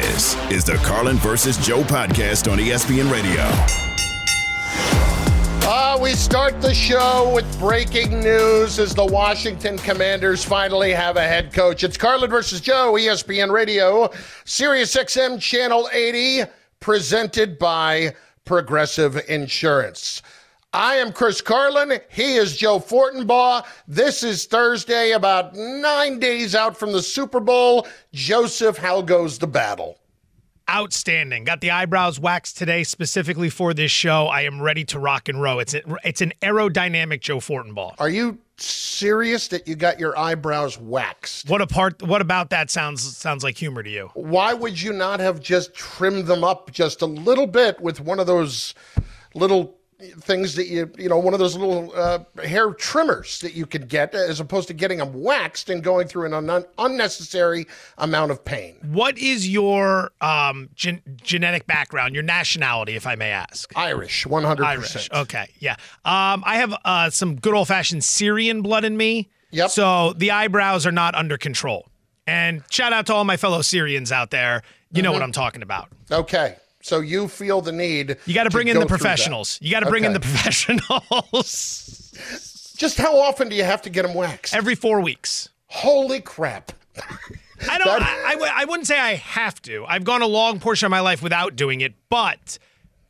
This is the Carlin versus Joe podcast on ESPN Radio. Uh, we start the show with breaking news as the Washington Commanders finally have a head coach. It's Carlin versus Joe, ESPN Radio, Sirius XM Channel 80, presented by Progressive Insurance. I am Chris Carlin. He is Joe Fortenbaugh. This is Thursday, about nine days out from the Super Bowl. Joseph, how goes the battle? Outstanding. Got the eyebrows waxed today specifically for this show. I am ready to rock and roll. It's a, it's an aerodynamic Joe Fortenbaugh. Are you serious that you got your eyebrows waxed? What a part what about that sounds sounds like humor to you? Why would you not have just trimmed them up just a little bit with one of those little things that you you know one of those little uh, hair trimmers that you could get as opposed to getting them waxed and going through an un- unnecessary amount of pain What is your um, gen- genetic background, your nationality, if I may ask? irish 100% Irish. Okay, yeah. Um, I have uh, some good old fashioned Syrian blood in me. Yep. So the eyebrows are not under control. And shout out to all my fellow Syrians out there. You know what I'm talking about. okay so you feel the need You got to bring in the professionals. You got to bring in the professionals just how often do you have to get them waxed every four weeks. holy crap I don't. That- I, I I wouldn't say I have to. I've gone a long portion of my life without doing it, but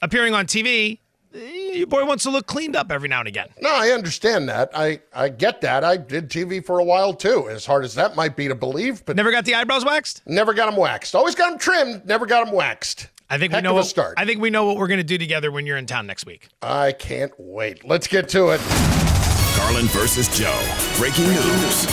appearing on TV, eh, your boy wants to look cleaned up every now and again. no i understand that i i get that i did tv for a while too as hard as that might be to believe but Never got the eyebrows waxed. never got them waxed always got them trimmed never got them waxed I think Heck we know what, start. I think we know what we're going to do together when you're in town next week. I can't wait. Let's get to it. Carlin versus Joe. Breaking news.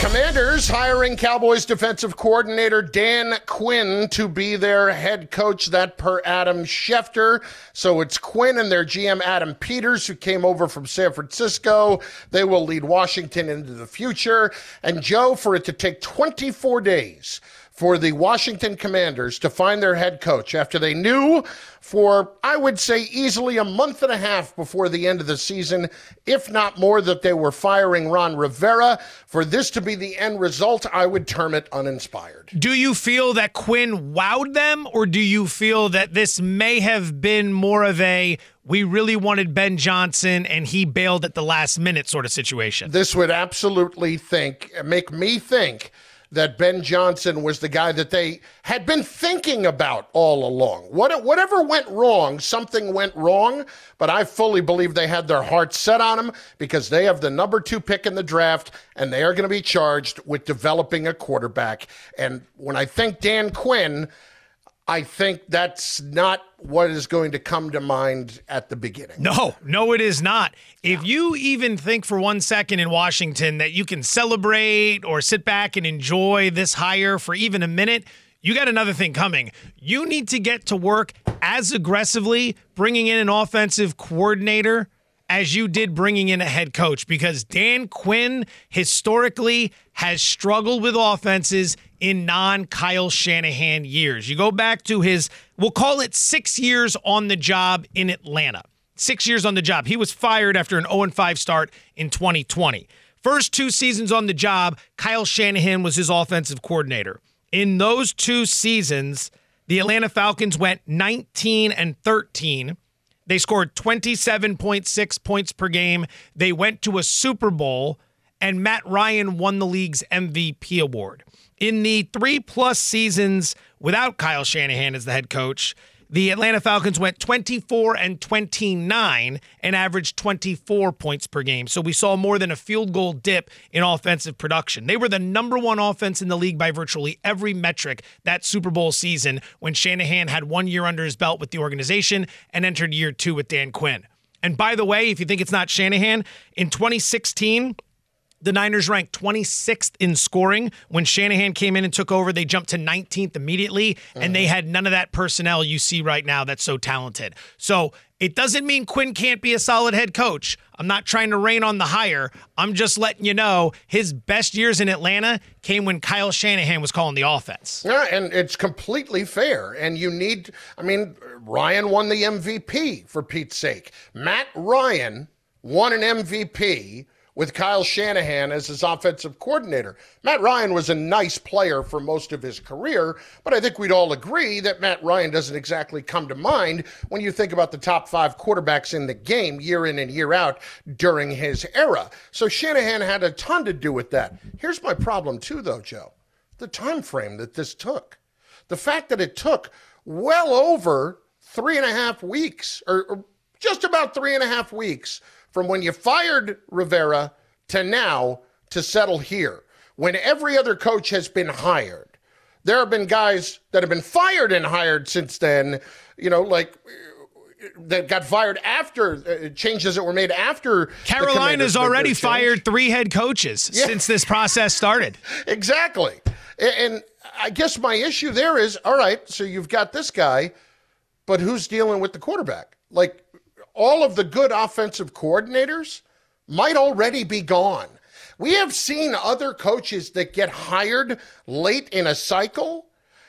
Commanders hiring Cowboys defensive coordinator Dan Quinn to be their head coach. That per Adam Schefter. So it's Quinn and their GM Adam Peters, who came over from San Francisco. They will lead Washington into the future. And Joe, for it to take 24 days for the Washington Commanders to find their head coach after they knew for, I would say, easily a month and a half before the end of the season, if not more, that they were firing Ron Rivera. For this to be the end result, I would term it uninspired. Do you feel that Quinn wowed them, or do you feel that this may have been more of a we really wanted Ben Johnson and he bailed at the last minute sort of situation? This would absolutely think, make me think that Ben Johnson was the guy that they had been thinking about all along. What, whatever went wrong, something went wrong, but I fully believe they had their hearts set on him because they have the number two pick in the draft and they are going to be charged with developing a quarterback. And when I think Dan Quinn, I think that's not what is going to come to mind at the beginning. No, no, it is not. If you even think for one second in Washington that you can celebrate or sit back and enjoy this hire for even a minute, you got another thing coming. You need to get to work as aggressively bringing in an offensive coordinator as you did bringing in a head coach because Dan Quinn historically has struggled with offenses in non Kyle Shanahan years. You go back to his, we'll call it six years on the job in Atlanta. Six years on the job. He was fired after an 0 5 start in 2020. First two seasons on the job, Kyle Shanahan was his offensive coordinator. In those two seasons, the Atlanta Falcons went 19 and 13. They scored 27.6 points per game. They went to a Super Bowl, and Matt Ryan won the league's MVP award. In the three plus seasons without Kyle Shanahan as the head coach, the Atlanta Falcons went 24 and 29 and averaged 24 points per game. So we saw more than a field goal dip in offensive production. They were the number one offense in the league by virtually every metric that Super Bowl season when Shanahan had one year under his belt with the organization and entered year two with Dan Quinn. And by the way, if you think it's not Shanahan, in 2016, the Niners ranked 26th in scoring. When Shanahan came in and took over, they jumped to 19th immediately, and they had none of that personnel you see right now that's so talented. So it doesn't mean Quinn can't be a solid head coach. I'm not trying to rain on the hire. I'm just letting you know his best years in Atlanta came when Kyle Shanahan was calling the offense. Yeah, and it's completely fair. And you need, I mean, Ryan won the MVP for Pete's sake. Matt Ryan won an MVP with Kyle Shanahan as his offensive coordinator. Matt Ryan was a nice player for most of his career, but I think we'd all agree that Matt Ryan doesn't exactly come to mind when you think about the top five quarterbacks in the game year in and year out during his era. So Shanahan had a ton to do with that. Here's my problem, too, though, Joe the time frame that this took. The fact that it took well over three and a half weeks, or, or just about three and a half weeks from when you fired Rivera to now to settle here, when every other coach has been hired. There have been guys that have been fired and hired since then, you know, like that got fired after uh, changes that were made after Carolina's already fired three head coaches yeah. since this process started. exactly. And I guess my issue there is all right, so you've got this guy, but who's dealing with the quarterback? Like all of the good offensive coordinators might already be gone. We have seen other coaches that get hired late in a cycle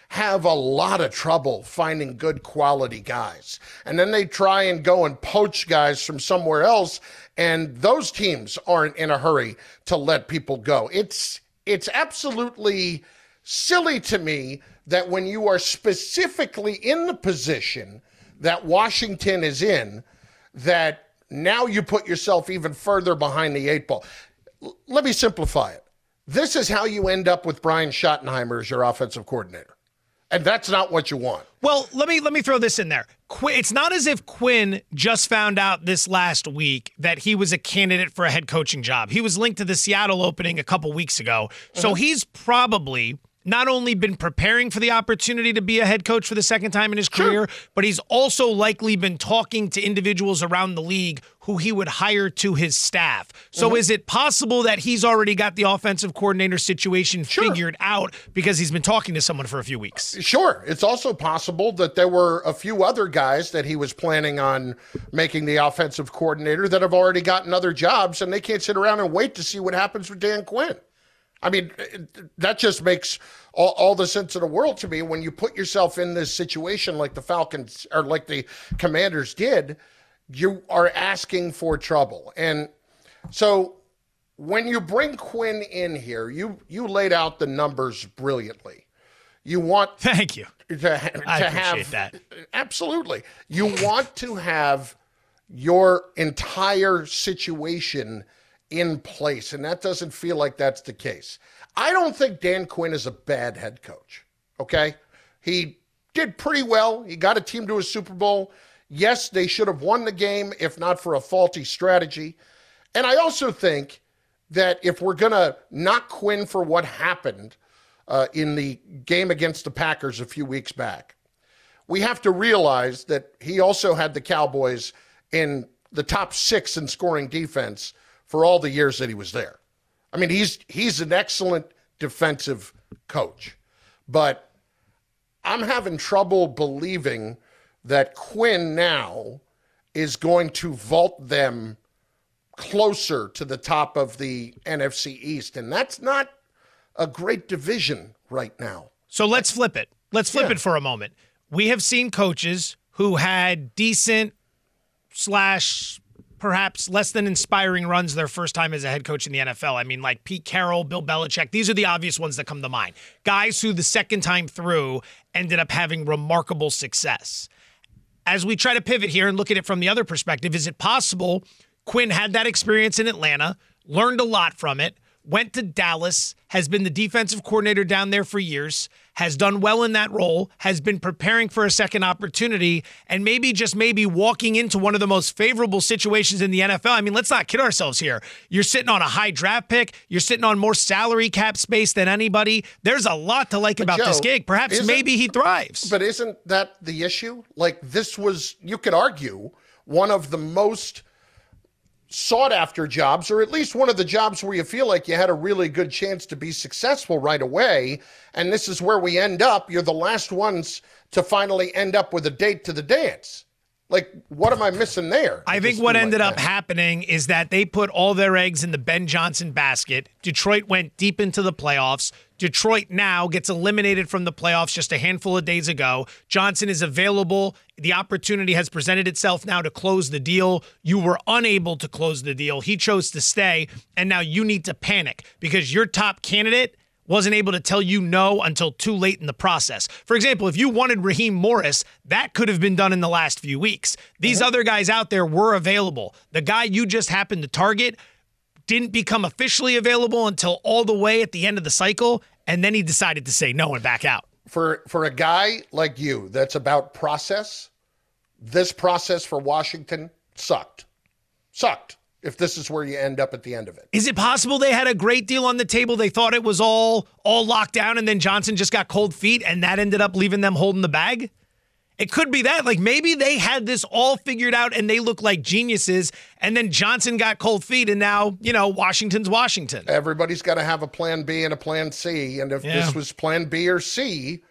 have a lot of trouble finding good quality guys. And then they try and go and poach guys from somewhere else and those teams aren't in a hurry to let people go. It's it's absolutely silly to me that when you are specifically in the position that Washington is in, that now you put yourself even further behind the eight ball. L- let me simplify it. This is how you end up with Brian Schottenheimer as your offensive coordinator. And that's not what you want. Well, let me let me throw this in there. It's not as if Quinn just found out this last week that he was a candidate for a head coaching job. He was linked to the Seattle opening a couple weeks ago. So mm-hmm. he's probably not only been preparing for the opportunity to be a head coach for the second time in his career, sure. but he's also likely been talking to individuals around the league who he would hire to his staff. So mm-hmm. is it possible that he's already got the offensive coordinator situation sure. figured out because he's been talking to someone for a few weeks? Sure. It's also possible that there were a few other guys that he was planning on making the offensive coordinator that have already gotten other jobs and they can't sit around and wait to see what happens with Dan Quinn. I mean, that just makes all, all, the sense in the world to me when you put yourself in this situation like the Falcons or like the Commanders did. You are asking for trouble, and so when you bring Quinn in here, you you laid out the numbers brilliantly. You want thank you to, to I have that absolutely. You want to have your entire situation in place, and that doesn't feel like that's the case. I don't think Dan Quinn is a bad head coach. Okay. He did pretty well. He got a team to a Super Bowl. Yes, they should have won the game if not for a faulty strategy. And I also think that if we're going to knock Quinn for what happened uh, in the game against the Packers a few weeks back, we have to realize that he also had the Cowboys in the top six in scoring defense for all the years that he was there. I mean, he's he's an excellent defensive coach, but I'm having trouble believing that Quinn now is going to vault them closer to the top of the NFC East, and that's not a great division right now. So let's flip it. Let's flip yeah. it for a moment. We have seen coaches who had decent slash perhaps less than inspiring runs their first time as a head coach in the NFL. I mean, like Pete Carroll, Bill Belichick, these are the obvious ones that come to mind. Guys who the second time through ended up having remarkable success. As we try to pivot here and look at it from the other perspective, is it possible Quinn had that experience in Atlanta, learned a lot from it, went to Dallas, has been the defensive coordinator down there for years, has done well in that role, has been preparing for a second opportunity, and maybe just maybe walking into one of the most favorable situations in the NFL. I mean, let's not kid ourselves here. You're sitting on a high draft pick, you're sitting on more salary cap space than anybody. There's a lot to like but about Joe, this gig. Perhaps maybe he thrives. But isn't that the issue? Like, this was, you could argue, one of the most sought after jobs, or at least one of the jobs where you feel like you had a really good chance to be successful right away. And this is where we end up. You're the last ones to finally end up with a date to the dance. Like, what am I missing there? I think what ended like up happening is that they put all their eggs in the Ben Johnson basket. Detroit went deep into the playoffs. Detroit now gets eliminated from the playoffs just a handful of days ago. Johnson is available. The opportunity has presented itself now to close the deal. You were unable to close the deal. He chose to stay, and now you need to panic because your top candidate wasn't able to tell you no until too late in the process. For example, if you wanted Raheem Morris, that could have been done in the last few weeks. These mm-hmm. other guys out there were available. The guy you just happened to target didn't become officially available until all the way at the end of the cycle, and then he decided to say no and back out. For for a guy like you that's about process, this process for Washington sucked. Sucked if this is where you end up at the end of it. Is it possible they had a great deal on the table? They thought it was all all locked down and then Johnson just got cold feet and that ended up leaving them holding the bag? It could be that. Like maybe they had this all figured out and they look like geniuses and then Johnson got cold feet and now, you know, Washington's Washington. Everybody's got to have a plan B and a plan C and if yeah. this was plan B or C,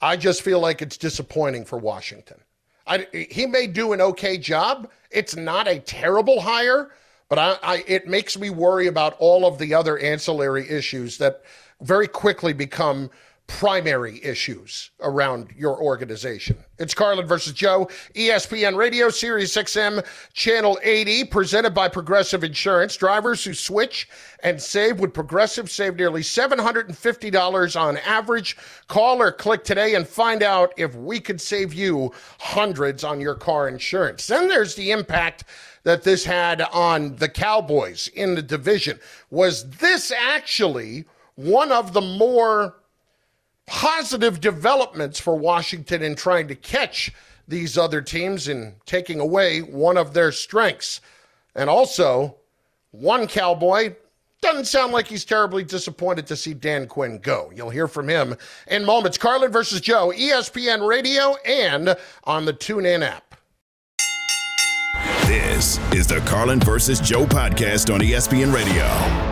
I just feel like it's disappointing for Washington. I, he may do an okay job. It's not a terrible hire, but I, I, it makes me worry about all of the other ancillary issues that very quickly become primary issues around your organization. It's Carlin versus Joe, ESPN Radio, Sirius XM, Channel 80, presented by Progressive Insurance. Drivers who switch and save with Progressive save nearly $750 on average. Call or click today and find out if we could save you hundreds on your car insurance. Then there's the impact that this had on the Cowboys in the division. Was this actually one of the more positive developments for Washington in trying to catch these other teams and taking away one of their strengths? And also, one Cowboy doesn't sound like he's terribly disappointed to see Dan Quinn go. You'll hear from him in moments. Carlin versus Joe, ESPN Radio, and on the TuneIn app. This is the Carlin versus Joe podcast on ESPN Radio.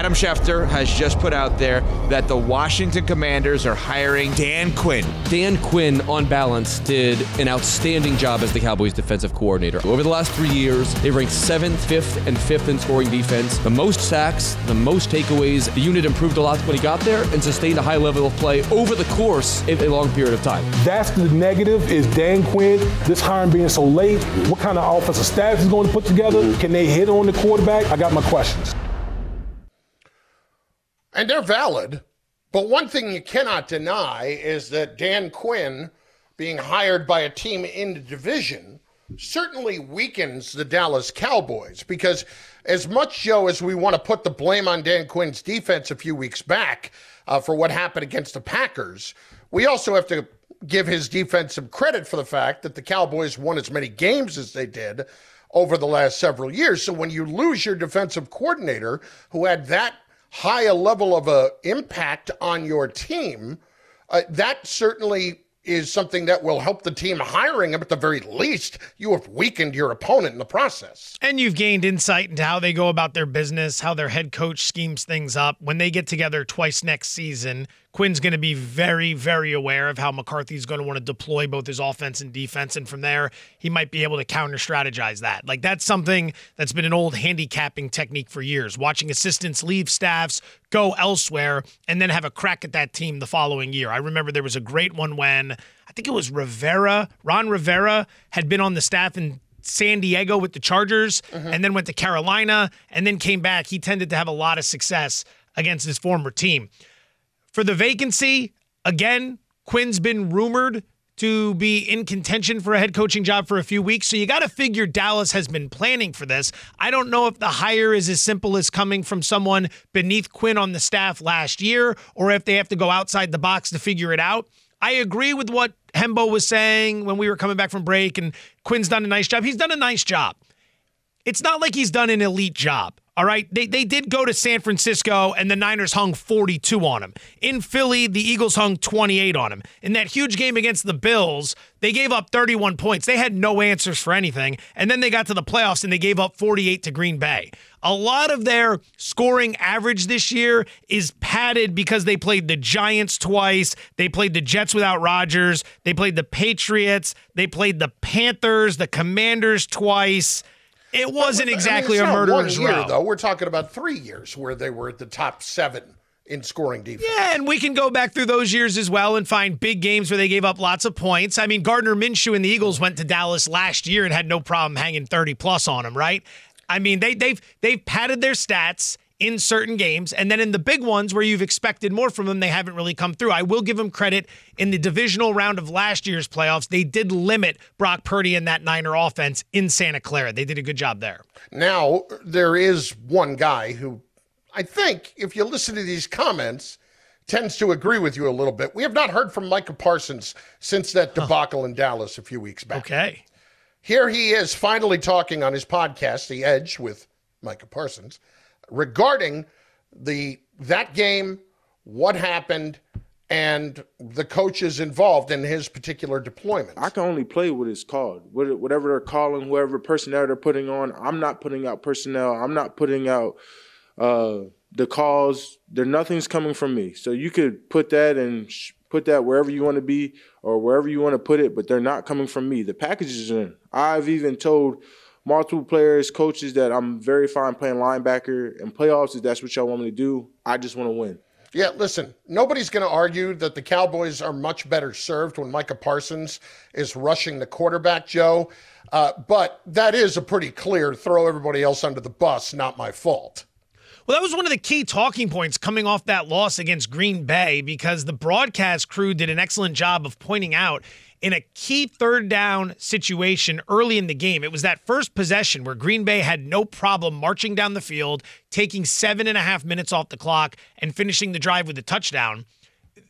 Adam Schefter has just put out there that the Washington Commanders are hiring Dan Quinn. Dan Quinn, on balance, did an outstanding job as the Cowboys' defensive coordinator. Over the last three years, they ranked seventh, fifth, and fifth in scoring defense. The most sacks, the most takeaways. The unit improved a lot when he got there and sustained a high level of play over the course of a long period of time. That's the negative is Dan Quinn, this hiring being so late. What kind of offensive staff is going to put together? Can they hit on the quarterback? I got my questions and they're valid. But one thing you cannot deny is that Dan Quinn, being hired by a team in the division, certainly weakens the Dallas Cowboys because, as much, Joe, as we want to put the blame on Dan Quinn's defense a few weeks back uh, for what happened against the Packers, we also have to give his defense some credit for the fact that the Cowboys won as many games as they did over the last several years. So when you lose your defensive coordinator who had that high a level of a impact on your team, uh, that certainly is something that will help the team hiring him at the very least. You have weakened your opponent in the process. And you've gained insight into how they go about their business, how their head coach schemes things up. When they get together twice next season, Quinn's going to be very, very aware of how McCarthy's going to want to deploy both his offense and defense. And from there, he might be able to counter strategize that. Like, that's something that's been an old handicapping technique for years. Watching assistants leave staffs, go elsewhere, and then have a crack at that team the following year. I remember there was a great one when I think it was Rivera, Ron Rivera had been on the staff in San Diego with the Chargers mm-hmm. and then went to Carolina and then came back. He tended to have a lot of success against his former team. For the vacancy, again, Quinn's been rumored to be in contention for a head coaching job for a few weeks. So you got to figure Dallas has been planning for this. I don't know if the hire is as simple as coming from someone beneath Quinn on the staff last year or if they have to go outside the box to figure it out. I agree with what Hembo was saying when we were coming back from break, and Quinn's done a nice job. He's done a nice job. It's not like he's done an elite job. All right. They, they did go to San Francisco and the Niners hung 42 on him. In Philly, the Eagles hung 28 on him. In that huge game against the Bills, they gave up 31 points. They had no answers for anything. And then they got to the playoffs and they gave up 48 to Green Bay. A lot of their scoring average this year is padded because they played the Giants twice. They played the Jets without Rodgers. They played the Patriots. They played the Panthers, the Commanders twice. It wasn't exactly I mean, a murderer's one year, row. though. We're talking about three years where they were at the top seven in scoring defense. Yeah, and we can go back through those years as well and find big games where they gave up lots of points. I mean, Gardner Minshew and the Eagles went to Dallas last year and had no problem hanging 30 plus on them, right? I mean, they they've they've padded their stats in certain games. And then in the big ones where you've expected more from them, they haven't really come through. I will give them credit in the divisional round of last year's playoffs. They did limit Brock Purdy and that Niner offense in Santa Clara. They did a good job there. Now, there is one guy who I think, if you listen to these comments, tends to agree with you a little bit. We have not heard from Micah Parsons since that debacle huh. in Dallas a few weeks back. Okay. Here he is finally talking on his podcast, The Edge, with Micah Parsons regarding the that game, what happened, and the coaches involved in his particular deployment. I can only play what it's called. Whatever they're calling, whoever personnel they're putting on, I'm not putting out personnel. I'm not putting out uh, the calls. There, nothing's coming from me. So you could put that and sh- put that wherever you want to be or wherever you want to put it, but they're not coming from me. The packages are in. I've even told multiple players, coaches that I'm very fine playing linebacker and playoffs. If that's what y'all want me to do, I just want to win. Yeah, listen, nobody's going to argue that the Cowboys are much better served when Micah Parsons is rushing the quarterback, Joe. Uh, but that is a pretty clear throw everybody else under the bus, not my fault. Well, that was one of the key talking points coming off that loss against Green Bay because the broadcast crew did an excellent job of pointing out in a key third down situation early in the game. It was that first possession where Green Bay had no problem marching down the field, taking seven and a half minutes off the clock, and finishing the drive with a touchdown.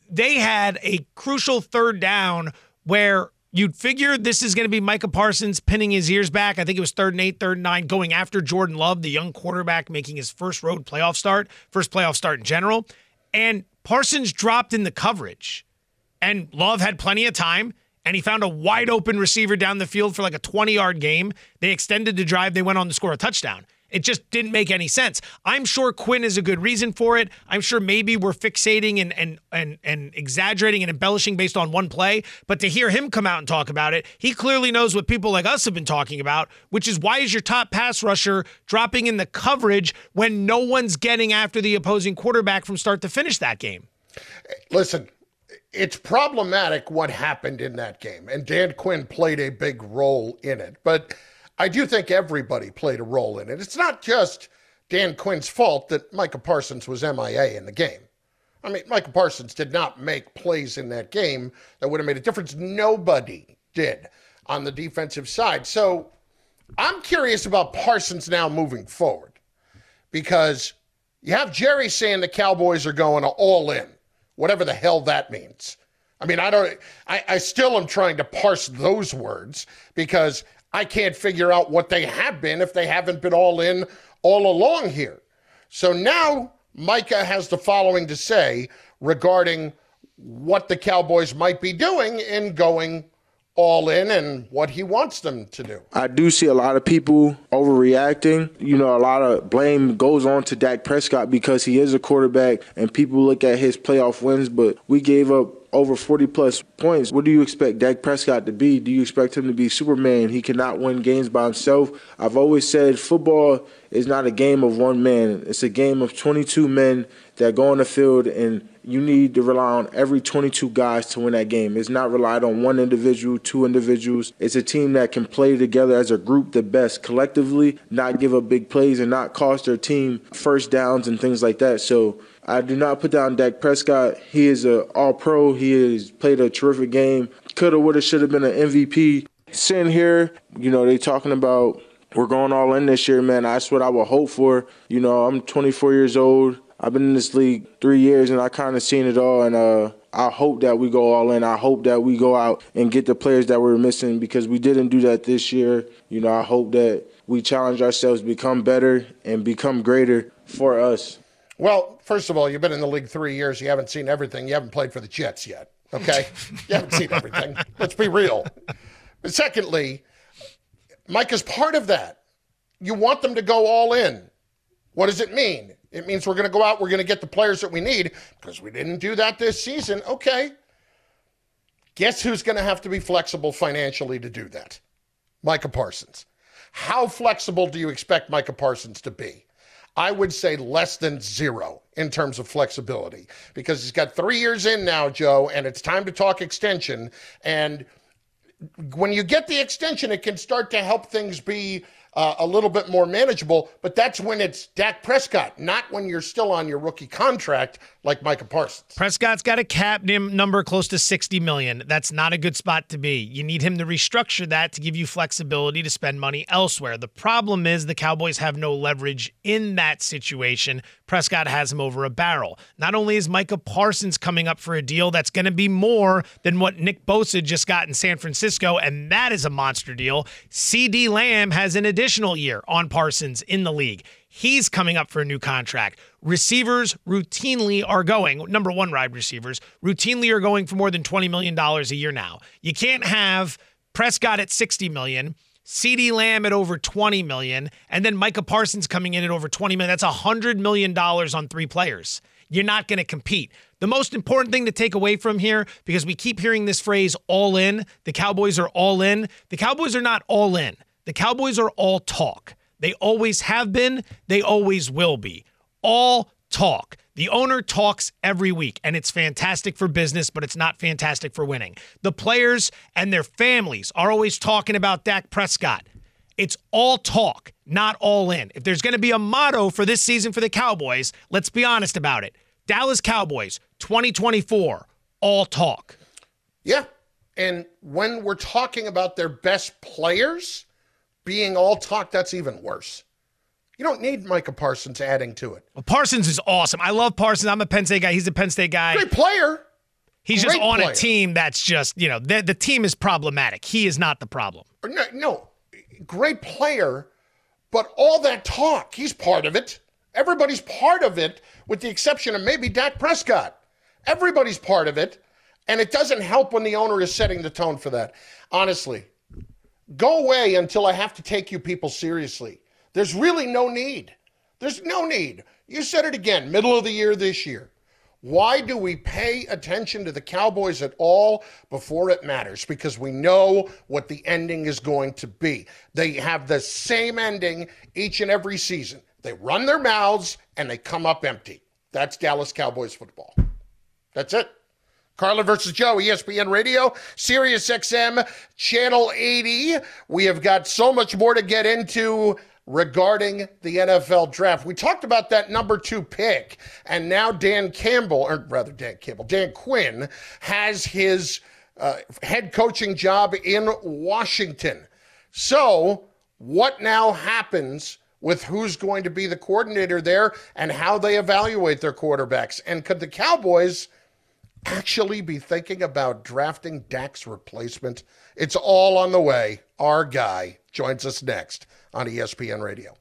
They had a crucial third down where You'd figure this is going to be Micah Parsons pinning his ears back. I think it was third and eight, third and nine, going after Jordan Love, the young quarterback making his first road playoff start, first playoff start in general. And Parsons dropped in the coverage. And Love had plenty of time and he found a wide open receiver down the field for like a 20 yard game. They extended the drive, they went on to score a touchdown. It just didn't make any sense. I'm sure Quinn is a good reason for it. I'm sure maybe we're fixating and and and and exaggerating and embellishing based on one play, but to hear him come out and talk about it, he clearly knows what people like us have been talking about, which is why is your top pass rusher dropping in the coverage when no one's getting after the opposing quarterback from start to finish that game? Listen, it's problematic what happened in that game, and Dan Quinn played a big role in it. But I do think everybody played a role in it. It's not just Dan Quinn's fault that Micah Parsons was MIA in the game. I mean, Micah Parsons did not make plays in that game that would have made a difference. Nobody did. on the defensive side. So I'm curious about Parsons now moving forward because you have Jerry saying the Cowboys are going all in, whatever the hell that means. I mean, I don't, I, I still am trying to parse those words because I can't figure out what they have been if they haven't been all in all along here. So now Micah has the following to say regarding what the Cowboys might be doing in going all in and what he wants them to do. I do see a lot of people overreacting. You know, a lot of blame goes on to Dak Prescott because he is a quarterback and people look at his playoff wins, but we gave up over 40 plus points. What do you expect Dak Prescott to be? Do you expect him to be Superman? He cannot win games by himself. I've always said football is not a game of one man, it's a game of 22 men that go on the field and you need to rely on every 22 guys to win that game. It's not relied on one individual, two individuals. It's a team that can play together as a group the best collectively, not give up big plays and not cost their team first downs and things like that. So I do not put down Dak Prescott. He is an all pro. He has played a terrific game. Coulda, woulda, should have been an MVP. Sitting here, you know, they talking about we're going all in this year, man. That's what I would hope for. You know, I'm 24 years old. I've been in this league three years and I kind of seen it all. And uh, I hope that we go all in. I hope that we go out and get the players that we're missing because we didn't do that this year. You know, I hope that we challenge ourselves, become better, and become greater for us. Well, first of all, you've been in the league three years. You haven't seen everything. You haven't played for the Jets yet. Okay, you haven't seen everything. Let's be real. But secondly, Mike is part of that. You want them to go all in. What does it mean? It means we're going to go out, we're going to get the players that we need because we didn't do that this season. Okay. Guess who's going to have to be flexible financially to do that? Micah Parsons. How flexible do you expect Micah Parsons to be? I would say less than zero in terms of flexibility because he's got three years in now, Joe, and it's time to talk extension. And when you get the extension, it can start to help things be uh, a little bit more manageable. But that's when it's Dak Prescott, not when you're still on your rookie contract like Micah Parsons. Prescott's got a cap number close to 60 million. That's not a good spot to be. You need him to restructure that to give you flexibility to spend money elsewhere. The problem is the Cowboys have no leverage in that situation. Prescott has him over a barrel. Not only is Micah Parsons coming up for a deal that's going to be more than what Nick Bosa just got in San Francisco, and that is a monster deal. CeeDee Lamb has an additional year on Parsons in the league. He's coming up for a new contract. Receivers routinely are going, number one ride receivers, routinely are going for more than $20 million a year now. You can't have Prescott at $60 million. CeeDee Lamb at over 20 million, and then Micah Parsons coming in at over 20 million. That's $100 million on three players. You're not going to compete. The most important thing to take away from here, because we keep hearing this phrase all in, the Cowboys are all in. The Cowboys are not all in. The Cowboys are all talk. They always have been, they always will be. All talk. The owner talks every week, and it's fantastic for business, but it's not fantastic for winning. The players and their families are always talking about Dak Prescott. It's all talk, not all in. If there's going to be a motto for this season for the Cowboys, let's be honest about it. Dallas Cowboys 2024, all talk. Yeah. And when we're talking about their best players, being all talk, that's even worse. You don't need Micah Parsons adding to it. Well, Parsons is awesome. I love Parsons. I'm a Penn State guy. He's a Penn State guy. Great player. He's Great just on player. a team that's just, you know, the, the team is problematic. He is not the problem. No, no, great player, but all that talk, he's part of it. Everybody's part of it, with the exception of maybe Dak Prescott. Everybody's part of it. And it doesn't help when the owner is setting the tone for that. Honestly, go away until I have to take you people seriously. There's really no need. There's no need. You said it again, middle of the year this year. Why do we pay attention to the Cowboys at all before it matters? Because we know what the ending is going to be. They have the same ending each and every season. They run their mouths and they come up empty. That's Dallas Cowboys football. That's it. Carlin versus Joe, ESPN Radio, Sirius XM, Channel 80. We have got so much more to get into regarding the NFL draft. We talked about that number two pick, and now Dan Campbell, or rather Dan Campbell, Dan Quinn has his uh, head coaching job in Washington. So, what now happens with who's going to be the coordinator there and how they evaluate their quarterbacks? And could the Cowboys actually be thinking about drafting Dak's replacement? It's all on the way. Our guy joins us next on ESPN Radio.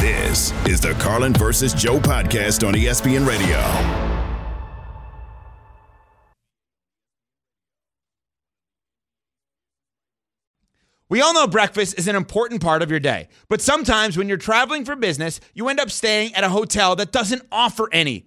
This is the Carlin versus Joe podcast on ESPN Radio. We all know breakfast is an important part of your day, but sometimes when you're traveling for business, you end up staying at a hotel that doesn't offer any.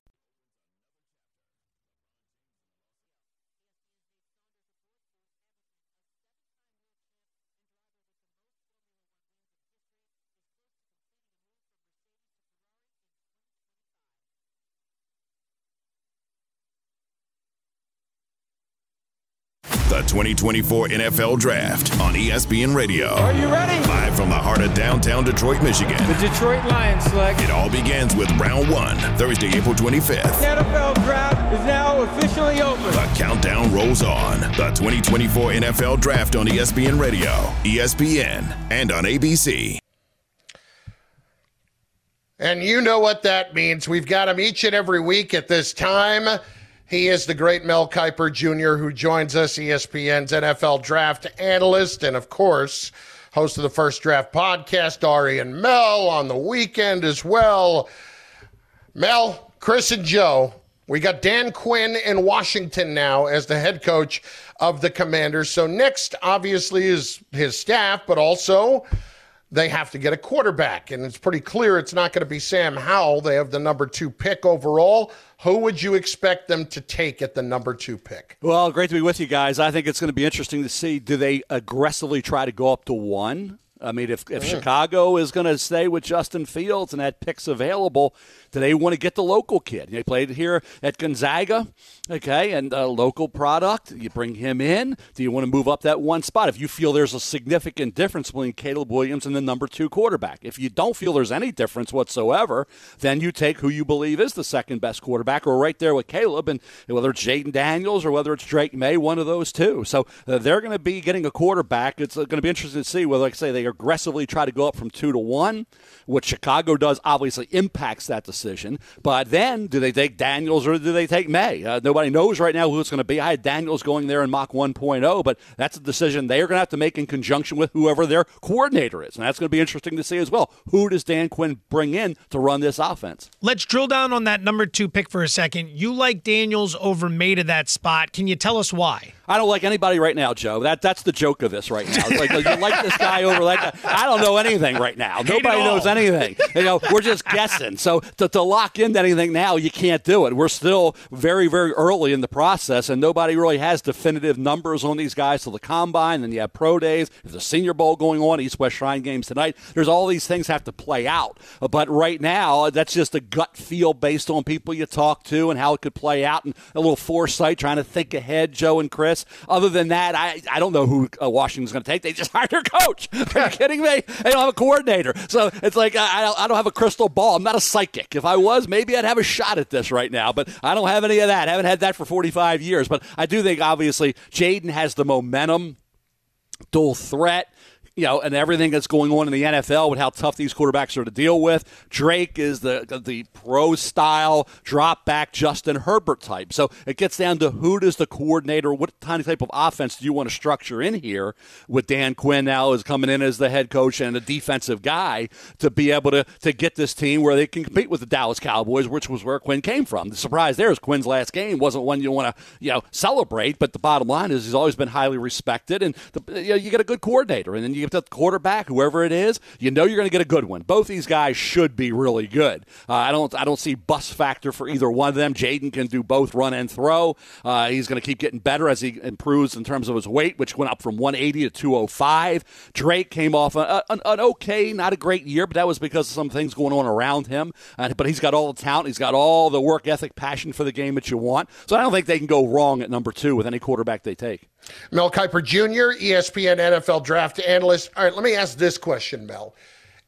The 2024 NFL Draft on ESPN Radio. Are you ready? Live from the heart of downtown Detroit, Michigan. The Detroit Lions select. It all begins with round one, Thursday, April 25th. The NFL Draft is now officially open. The countdown rolls on. The 2024 NFL Draft on ESPN Radio, ESPN, and on ABC. And you know what that means. We've got them each and every week at this time. He is the great Mel Kiper Jr., who joins us, ESPN's NFL draft analyst, and of course, host of the First Draft podcast, Ari and Mel, on the weekend as well. Mel, Chris, and Joe, we got Dan Quinn in Washington now as the head coach of the Commanders. So, next, obviously, is his staff, but also they have to get a quarterback. And it's pretty clear it's not going to be Sam Howell. They have the number two pick overall. Who would you expect them to take at the number two pick? Well, great to be with you guys. I think it's going to be interesting to see do they aggressively try to go up to one? I mean, if, if mm. Chicago is going to stay with Justin Fields and that pick's available, do they want to get the local kid? They played here at Gonzaga, okay, and a local product. You bring him in. Do you want to move up that one spot? If you feel there's a significant difference between Caleb Williams and the number two quarterback, if you don't feel there's any difference whatsoever, then you take who you believe is the second best quarterback, or right there with Caleb, and whether it's Jayden Daniels or whether it's Drake Maye, one of those two. So uh, they're going to be getting a quarterback. It's uh, going to be interesting to see whether, like I say, they aggressively try to go up from two to one. What Chicago does obviously impacts that decision. But then, do they take Daniels or do they take Maye? Uh, nobody knows right now who it's going to be. I had Daniels going there in Mock 1.0, but that's a decision they are going to have to make in conjunction with whoever their coordinator is. And that's going to be interesting to see as well. Who does Dan Quinn bring in to run this offense? Let's drill down on that number two pick for a second. You like Daniels over Maye to that spot. Can you tell us why? I don't like anybody right now, Joe. That that's the joke of this right now. It's like you like this guy over that guy. I don't know anything right now. Nobody knows anything. You know, we're just guessing. So to, to lock into anything now, you can't do it. We're still very very early in the process, and nobody really has definitive numbers on these guys till the combine. And you have pro days. There's a Senior Bowl going on. East West Shrine games tonight. There's all these things have to play out. But right now, that's just a gut feel based on people you talk to and how it could play out, and a little foresight, trying to think ahead. Joe and Chris. Other than that, I, I don't know who uh, Washington's going to take. They just hired their coach. Are you kidding me? They don't have a coordinator. So it's like I, I don't have a crystal ball. I'm not a psychic. If I was, maybe I'd have a shot at this right now. But I don't have any of that. I haven't had that for 45 years. But I do think, obviously, Jayden has the momentum, dual threat you know, and everything that's going on in the NFL with how tough these quarterbacks are to deal with. Drake is the the pro style drop back Justin Herbert type. So it gets down to who does the coordinator, what kind of type of offense do you want to structure in here? With Dan Quinn now is coming in as the head coach and a defensive guy to be able to to get this team where they can compete with the Dallas Cowboys, which was where Quinn came from. The surprise there is Quinn's last game wasn't one you want to you know celebrate, but the bottom line is he's always been highly respected, and the, you, know, you get a good coordinator, and then you get the quarterback, whoever it is, you know you're going to get a good one. Both these guys should be really good. Uh, I don't I don't see bus factor for either one of them. Jayden can do both run and throw. Uh, he's going to keep getting better as he improves in terms of his weight, which went up from 180 to 205. Drake came off a, an, an, okay, not a great year, but that was because of some things going on around him. Uh, but he's got all the talent. He's got all the work ethic, passion for the game that you want. So I don't think they can go wrong at number two with any quarterback they take. Mel Kiper Jr., ESPN NFL draft analyst. All right, let me ask this question, Mel.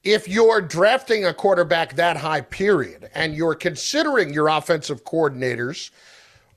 If you're drafting a quarterback that high, period, and you're considering your offensive coordinators,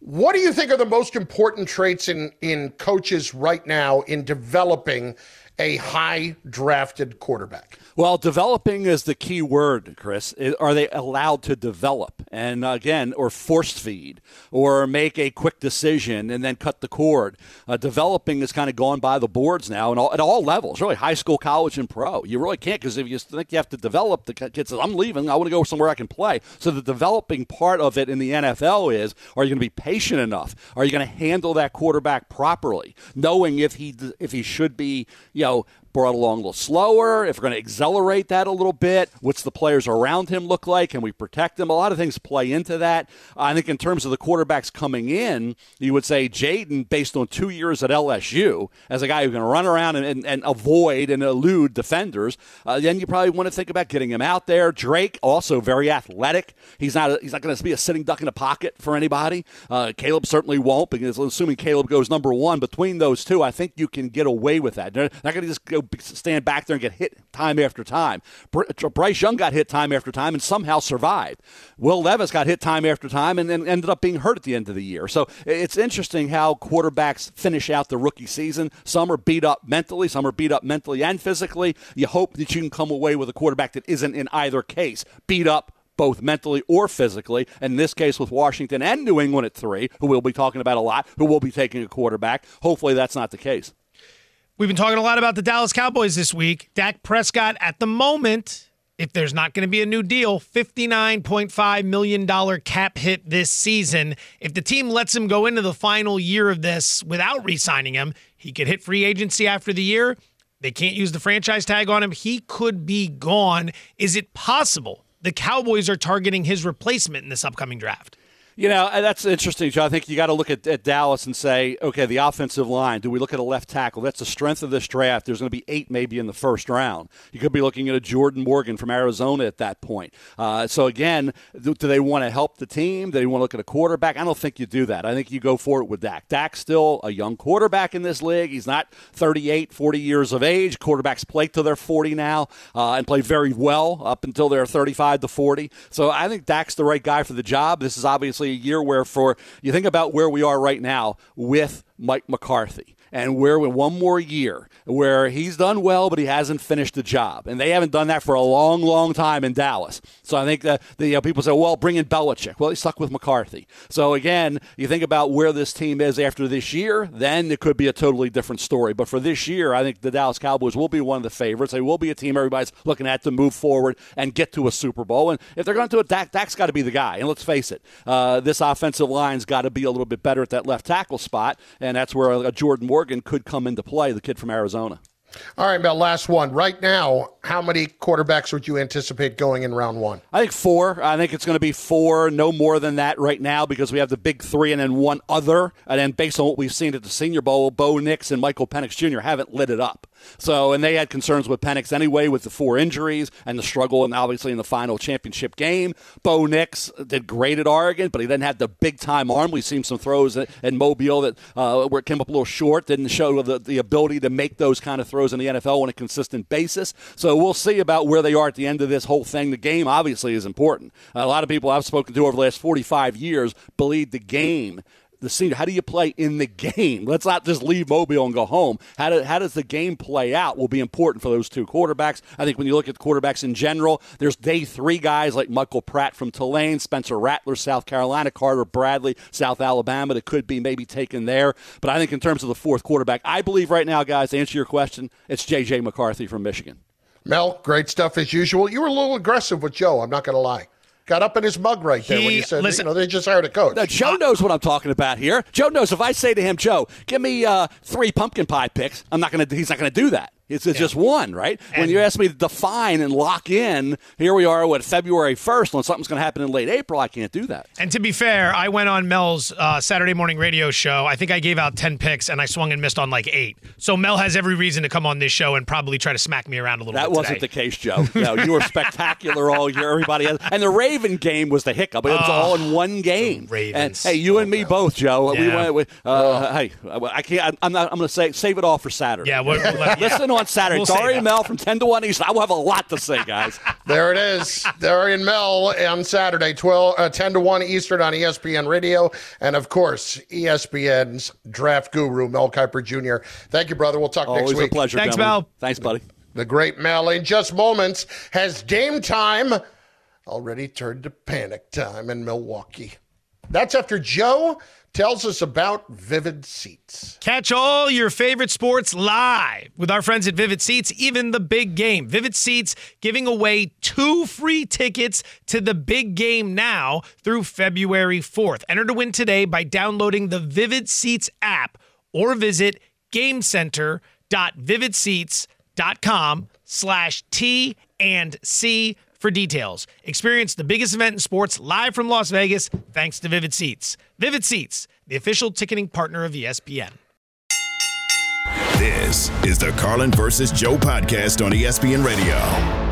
what do you think are the most important traits in, in coaches right now in developing a high drafted quarterback? Well, developing is the key word, Chris. Are they allowed to develop? And again, or force feed, or make a quick decision and then cut the cord. Uh, developing is kind of gone by the boards now and all, at all levels, really high school, college, and pro. You really can't because if you think you have to develop, the kid says, I'm leaving, I want to go somewhere I can play. So the developing part of it in the NFL is are you going to be patient enough? Are you going to handle that quarterback properly, knowing if he if he should be, you know, brought along a little slower, if we're going to accelerate that a little bit, what's the players around him look like? Can we protect them? A lot of things play into that. I think in terms of the quarterbacks coming in, you would say Jayden, based on two years at LSU, as a guy who can run around and, and, and avoid and elude defenders, uh, then you probably want to think about getting him out there. Drake, also very athletic. He's not a, he's not going to be a sitting duck in a pocket for anybody. Uh, Caleb certainly won't, because assuming Caleb goes number one, between those two, I think you can get away with that. They're not going to just go stand back there and get hit time after time. Bryce Young got hit time after time and somehow survived. Will Levis got hit time after time and then ended up being hurt at the end of the year. So it's interesting how quarterbacks finish out the rookie season. Some are beat up mentally, some are beat up mentally and physically. You hope that you can come away with a quarterback that isn't in either case beat up both mentally or physically. And in this case, with Washington and New England at three, who we'll be talking about a lot, who will be taking a quarterback. Hopefully, that's not the case. We've been talking a lot about the Dallas Cowboys this week. Dak Prescott, at the moment, if there's not going to be a new deal, $59.5 million cap hit this season. If the team lets him go into the final year of this without re signing him, he could hit free agency after the year. They can't use the franchise tag on him. He could be gone. Is it possible the Cowboys are targeting his replacement in this upcoming draft? You know, that's interesting, Joe. I think you got to look at, at, Dallas and say, okay, the offensive line. Do we look at a left tackle? That's the strength of this draft. There's going to be eight maybe in the first round. You could be looking at a Jordan Morgan from Arizona at that point. Uh, so, again, do, do they want to help the team? Do they want to look at a quarterback? I don't think you do that. I think you go for it with Dak. Dak's still a young quarterback in this league. He's not 38, 40 years of age. Quarterbacks play till they're 40 now uh, and play very well up until they're 35 to 40. So, I think Dak's the right guy for the job. This is obviously a year where for you think about where we are right now with Mike McCarthy and we're one more year where he's done well, but he hasn't finished the job. And they haven't done that for a long, long time in Dallas. So I think that the you know, people say, well, bring in Belichick. Well, he stuck with McCarthy. So again, you think about where this team is after this year, then it could be a totally different story. But for this year, I think the Dallas Cowboys will be one of the favorites. They will be a team everybody's looking at to move forward and get to a Super Bowl. And if they're going to do it, Dak, Dak's got to be the guy. And let's face it, uh, this offensive line's got to be a little bit better at that left tackle spot. And that's where a Jordan Morgan could come into play, the kid from Arizona. All right, Mel, last one. Right now, how many quarterbacks would you anticipate going in round one? I think four. I think it's going to be four, no more than that right now because we have the big three and then one other. And then based on what we've seen at the Senior Bowl, Bo Nix and Michael Penix Jr. haven't lit it up. So, and they had concerns with Penix anyway with the four injuries and the struggle, and obviously in the final championship game. Bo Nix did great at Oregon, but he didn't have the big time arm. We've seen some throws in Mobile that uh, where it came up a little short, didn't show the, the ability to make those kind of throws in the NFL on a consistent basis. So we'll see about where they are at the end of this whole thing. The game obviously is important. A lot of people I've spoken to over the last 45 years believe the game the senior. How do you play in the game? Let's not just leave Mobile and go home. How, do, how does the game play out will be important for those two quarterbacks. I think when you look at the quarterbacks in general, there's day three guys like Michael Pratt from Tulane, Spencer Rattler, South Carolina, Carter Bradley, South Alabama, that could be maybe taken there. But I think in terms of the fourth quarterback, I believe right now, guys, to answer your question, it's J.J. McCarthy from Michigan. Mel, great stuff as usual. You were a little aggressive with Joe, I'm not going to lie. Got up in his mug right there when He- you said, listen- you know, they just hired a coach. Now, Joe knows what I'm talking about here. Joe knows if I say to him, Joe, give me uh, three pumpkin pie picks, I'm not going to. He's not going to do that. It's, it's just one, right? when you ask me to define and lock in, here we are, what February 1st, when something's going to happen in late April, I can't do that. And to be fair, I went on Mel's uh, Saturday morning radio show. I think I gave out 10 picks and I swung and missed on like eight. So Mel has every reason to come on this show and probably try to smack me around a little That bit. That wasn't today. the case, Joe. No, you were spectacular all year. Everybody has, and the Raven game was the hiccup. It was all in one game. Ravens. And, hey, you and me both, Joe. We went. With, uh, Hey, I can't. I'm not. I'm going to say save it all for Saturday. Yeah, we'll let- listen on Saturday. We'll save Dari and Mel from ten to one East. I will have a lot to say, guys. There it is. Darian Mel on Saturday, 12, uh, 10 to 1 Eastern on ESPN Radio. And of course, ESPN's draft guru, Mel Kiper Jr. Thank you, brother. We'll talk Always next a week. pleasure. Thanks, gentlemen. Mel. Thanks, buddy. The great Mel, in just moments, has game time already turned to panic time in Milwaukee. That's after Joe tells us about Vivid Seats. Catch all your favorite sports live with our friends at Vivid Seats, even the big game. Vivid Seats giving away two free tickets to the big game now through February 4th. Enter to win today by downloading the Vivid Seats app or visit gameCenter.vividseats.com slash T and C for details. Experience the biggest event in sports live from Las Vegas thanks to Vivid Seats. Vivid Seats, the official ticketing partner of ESPN. This is the Carlin versus Joe podcast on ESPN Radio.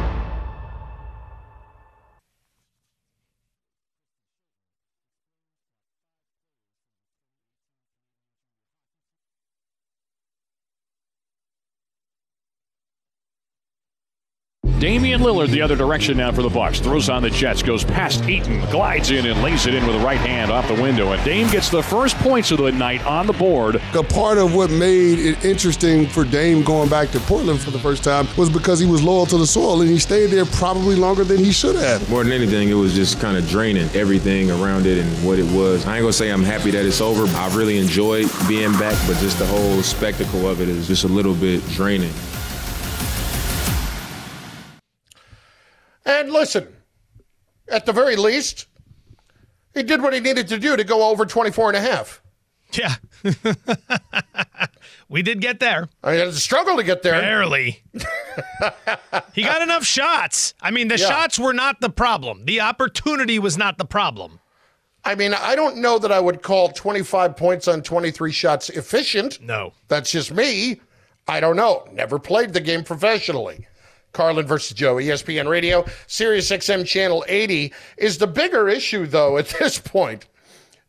Damian Lillard the other direction now for the Bucks. Throws on the Jets, goes past Ayton, glides in and lays it in with the right hand off the window. And Dame gets the first points of the night on the board. A part of what made it interesting for Dame going back to Portland for the first time was because he was loyal to the soil and he stayed there probably longer than he should have. More than anything, it was just kind of draining everything around it and what it was. I ain't gonna say I'm happy that it's over. I really enjoyed being back, but just the whole spectacle of it is just a little bit draining. And listen, at the very least, he did what he needed to do to go over 24 and a half. Yeah. we did get there. I mean, it's a struggle to get there. Barely. he got enough shots. I mean, the Yeah. shots were not the problem. The opportunity was not the problem. I mean, I don't know that I would call 25 points on 23 shots efficient. No. That's just me. I don't know. Never played the game professionally. Carlin versus Joe, ESPN Radio, Sirius XM Channel 80 is the bigger issue, though, at this point.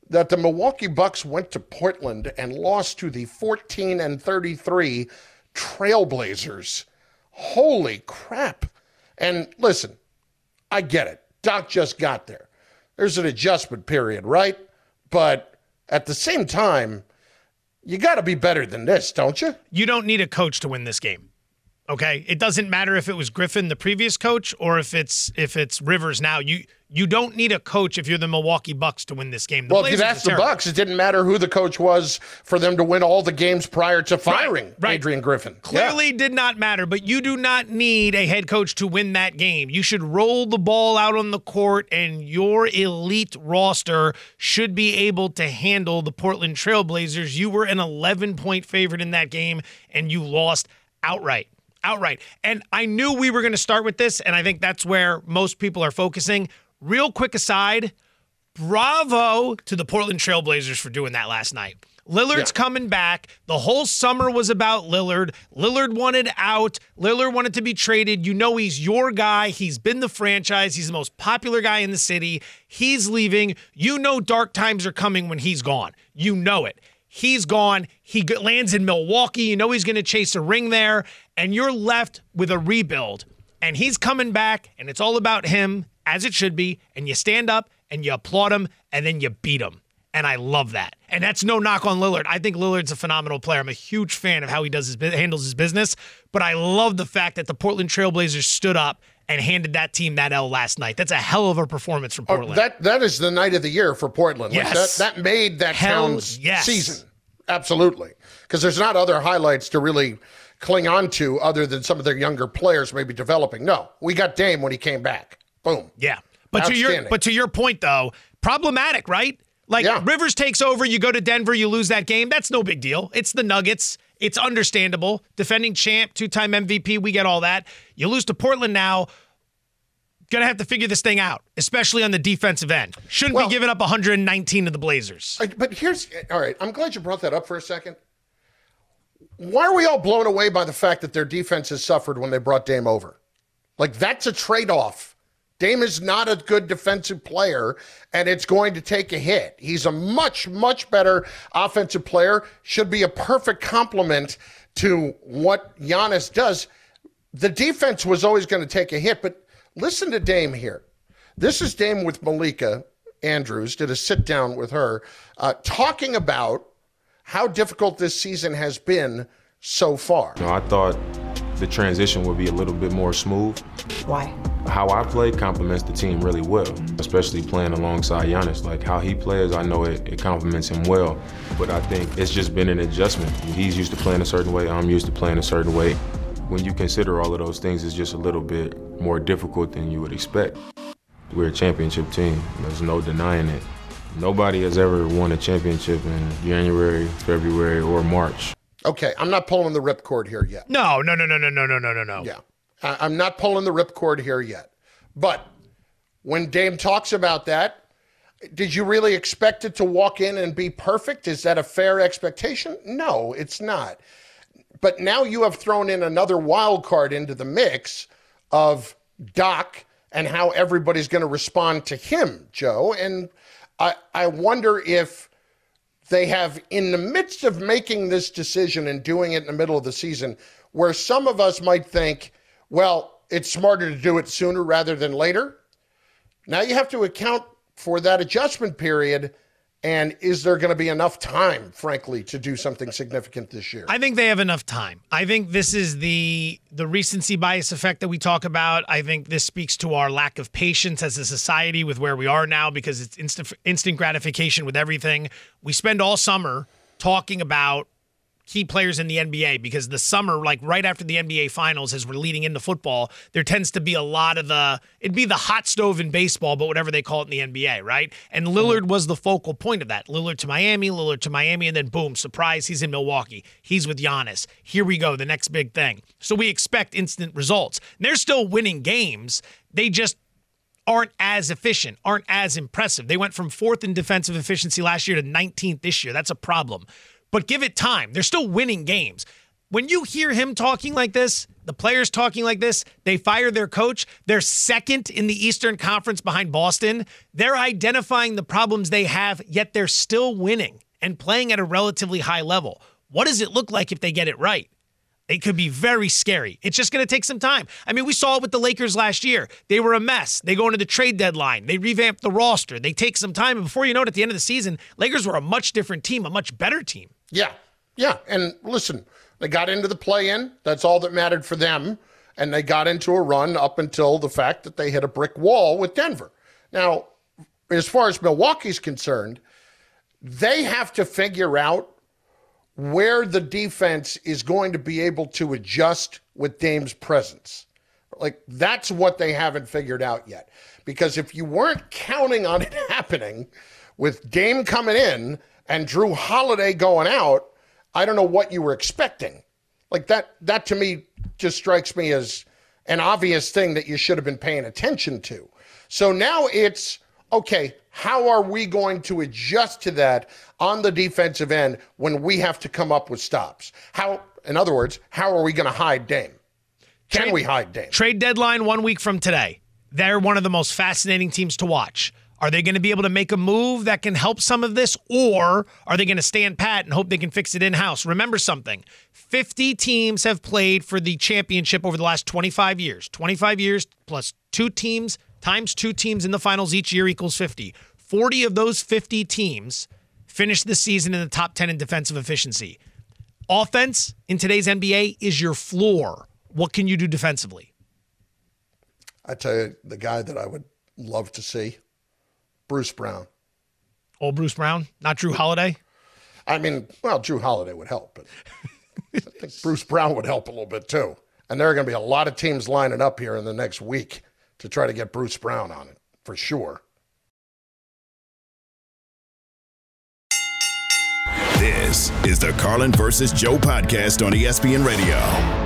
That the Milwaukee Bucks went to Portland and lost to the 14 and 33 Trailblazers. Holy crap. And listen, I get it. Doc just got there. There's an adjustment period, right? But at the same time, you got to be better than this, don't you? You don't need a coach to win this game. Okay? It doesn't matter if it was Griffin the previous coach or if it's if it's Rivers now. You you don't need a coach if you're the Milwaukee Bucks to win this game. The well, if that's are the. Bucks, it didn't matter who the coach was for them to win all the games prior to firing right. Adrian Griffin. Clearly did not matter, but you do not need a head coach to win that game. You should roll the ball out on the court, and your elite roster should be able to handle the Portland Trailblazers. You were an 11 point favorite in that game, and you lost outright. Outright. And I knew we were going to start with this, and I think that's where most people are focusing. Real quick aside bravo to the Portland Trailblazers for doing that last night. Lillard's coming back. The whole summer was about Lillard. Lillard wanted out. Lillard wanted to be traded. You know he's your guy. He's been the franchise. He's the most popular guy in the city. He's leaving. You know dark times are coming when he's gone. You know it. He's gone. He lands in Milwaukee. You know he's going to chase a ring there. And you're left with a rebuild. And he's coming back, and it's all about him, as it should be. And you stand up and you applaud him, and then you beat him. And I love that. And that's no knock on Lillard. I think Lillard's a phenomenal player. I'm a huge fan of how he does his handles his business. But I love the fact that the Portland Trailblazers stood up and handed that team that L last night. That's a hell of a performance from Oh, Portland. that that is the night of the year for Portland. Like, Yes. that, that made that Hell town's yes. season. Absolutely. Because there's not other highlights to really cling on to other than some of their younger players maybe developing. No, we got Dame when he came back. Boom. Yeah. But to your but to your point though, problematic, right? Like Rivers takes over, you go to Denver, you lose that game. That's no big deal. It's the Nuggets. It's understandable. Defending champ, two-time MVP, we get all that. You lose to Portland now. Gonna have to figure this thing out, especially on the defensive end. Shouldn't be giving up 119 to the Blazers. But here's all right. I'm glad you brought that up for a second. Why are we all blown away by the fact that their defense has suffered when they brought Dame over? Like that's a trade-off. Dame is not a good defensive player, and it's going to take a hit. He's a much, much better offensive player. Should be a perfect complement to what Giannis does. The defense was always going to take a hit, but listen to Dame here. This is Dame with Malika Andrews, did a sit down with her, uh, talking about how difficult this season has been so far. You know, I thought the transition would be a little bit more smooth. Why? How I play complements the team really well, especially playing alongside Giannis. Like how he plays, I know it, it complements him well. But I think it's just been an adjustment. He's used to playing a certain way, I'm used to playing a certain way. When you consider all of those things, it's just a little bit more difficult than you would expect. We're a championship team, there's no denying it. Nobody has ever won a championship in January, February, or March. Okay, I'm not pulling the ripcord here yet. No, no, no, no, no, no, no, no, no, no. Yeah. I'm not pulling the ripcord here yet. But when Dame talks about that, did you really expect it to walk in and be perfect? Is that a fair expectation? No, it's not. But now you have thrown in another wild card into the mix of Doc and how everybody's going to respond to him, Joe. And I, I wonder if they have, in the midst of making this decision and doing it in the middle of the season, where some of us might think, well, it's smarter to do it sooner rather than later. Now you have to account for that adjustment period. And is there going to be enough time, frankly, to do something significant this year? I think they have enough time. I think this is the the recency bias effect that we talk about. I think this speaks to our lack of patience as a society with where we are now because it's instant instant gratification with everything. We spend all summer talking about key players in the NBA because the summer, like right after the NBA finals, as we're leading into football, there tends to be a lot of the it'd be the hot stove in baseball, but whatever they call it in the NBA, right? And hmm. Lillard was the focal point of that. Lillard to Miami, Lillard to Miami, and then boom, surprise, he's in Milwaukee. He's with Giannis. Here we go, the next big thing. So we expect instant results. They're still winning games. They just aren't as efficient, aren't as impressive. They went from fourth in defensive efficiency last year to 19th this year. That's a problem. But give it time. They're still winning games. When you hear him talking like this, the players talking like this, they fire their coach. They're second in the Eastern Conference behind Boston. They're identifying the problems they have, yet they're still winning and playing at a relatively high level. What does it look like if they get it right? It could be very scary. It's just going to take some time. I mean, we saw it with the Lakers last year. They were a mess. They go into the trade deadline. They revamp the roster. They take some time. And before you know it, at the end of the season, Lakers were a much different team, a much better team. Yeah. Yeah. And listen, they got into the play in. That's all that mattered for them. And they got into a run up until the fact that they hit a brick wall with Denver. Now, as far as Milwaukee's concerned, they have to figure out where the defense is going to be able to adjust with Dame's presence. Like, that's what they haven't figured out yet. Because if you weren't counting on it happening with Dame coming in and Jrue Holiday going out, I don't know what you were expecting. Like that that to me just strikes me as an obvious thing that you should have been paying attention to. So now it's okay, how are we going to adjust to that on the defensive end when we have to come up with stops? How in other words, how are we going to hide Dame? Can Trade- we hide Dame? Trade deadline one week from today. They're one of the most fascinating teams to watch. Are they going to be able to make a move that can help some of this, or are they going to stand pat and hope they can fix it in house? Remember something 50 teams have played for the championship over the last 25 years. 25 years plus two teams times two teams in the finals each year equals 50. 40 of those 50 teams finished the season in the top 10 in defensive efficiency. Offense in today's NBA is your floor. What can you do defensively? I tell you, the guy that I would love to see, Bruce Brown. Old Bruce Brown, not Jrue Holiday. I mean, well, Jrue Holiday would help, but I think Bruce Brown would help a little bit too. And there are going to be a lot of teams lining up here in the next week to try to get Bruce Brown on it for sure. This is the Carlin versus Joe podcast on ESPN Radio.